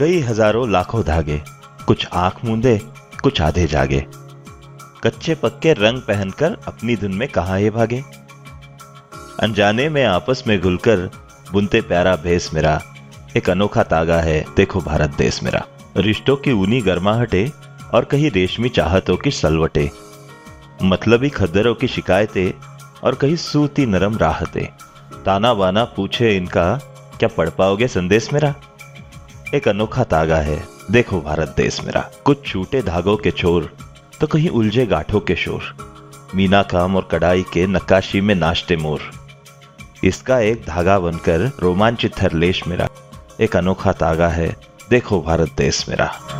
कई हज़ारों लाखों धागे, कुछ आँख मूंदे, कुछ आधे जागे। कच्चे पक्के रंग पहनकर अपनी धुन में कहा ये भागे? अनजाने में आपस में घुलकर बुनते प्यारा भेस मेरा, एक अनोखा तागा है, देखो भारत देश मेरा। रिश्तों की ऊनी गर्माहटे और कहीं रेशमी चाहतों की सलवटे, मतलबी खद्दरों की शिकायतें और कहीं सूती नरम राहतें। ताना बाना पूछे इनका, क्या पढ़ पाओगे संदेश मेरा? एक अनोखा तागा है। देखो भारत देश मेरा। कुछ छूटे धागों के चोर तो कहीं उलझे गाठों के शोर। मीना काम और कढ़ाई के नक्काशी में नाश्ते मोर। इसका एक धागा बनकर रोमांचित हर लेश मेरा। एक अनोखा तागा है। देखो भारत देश मेरा।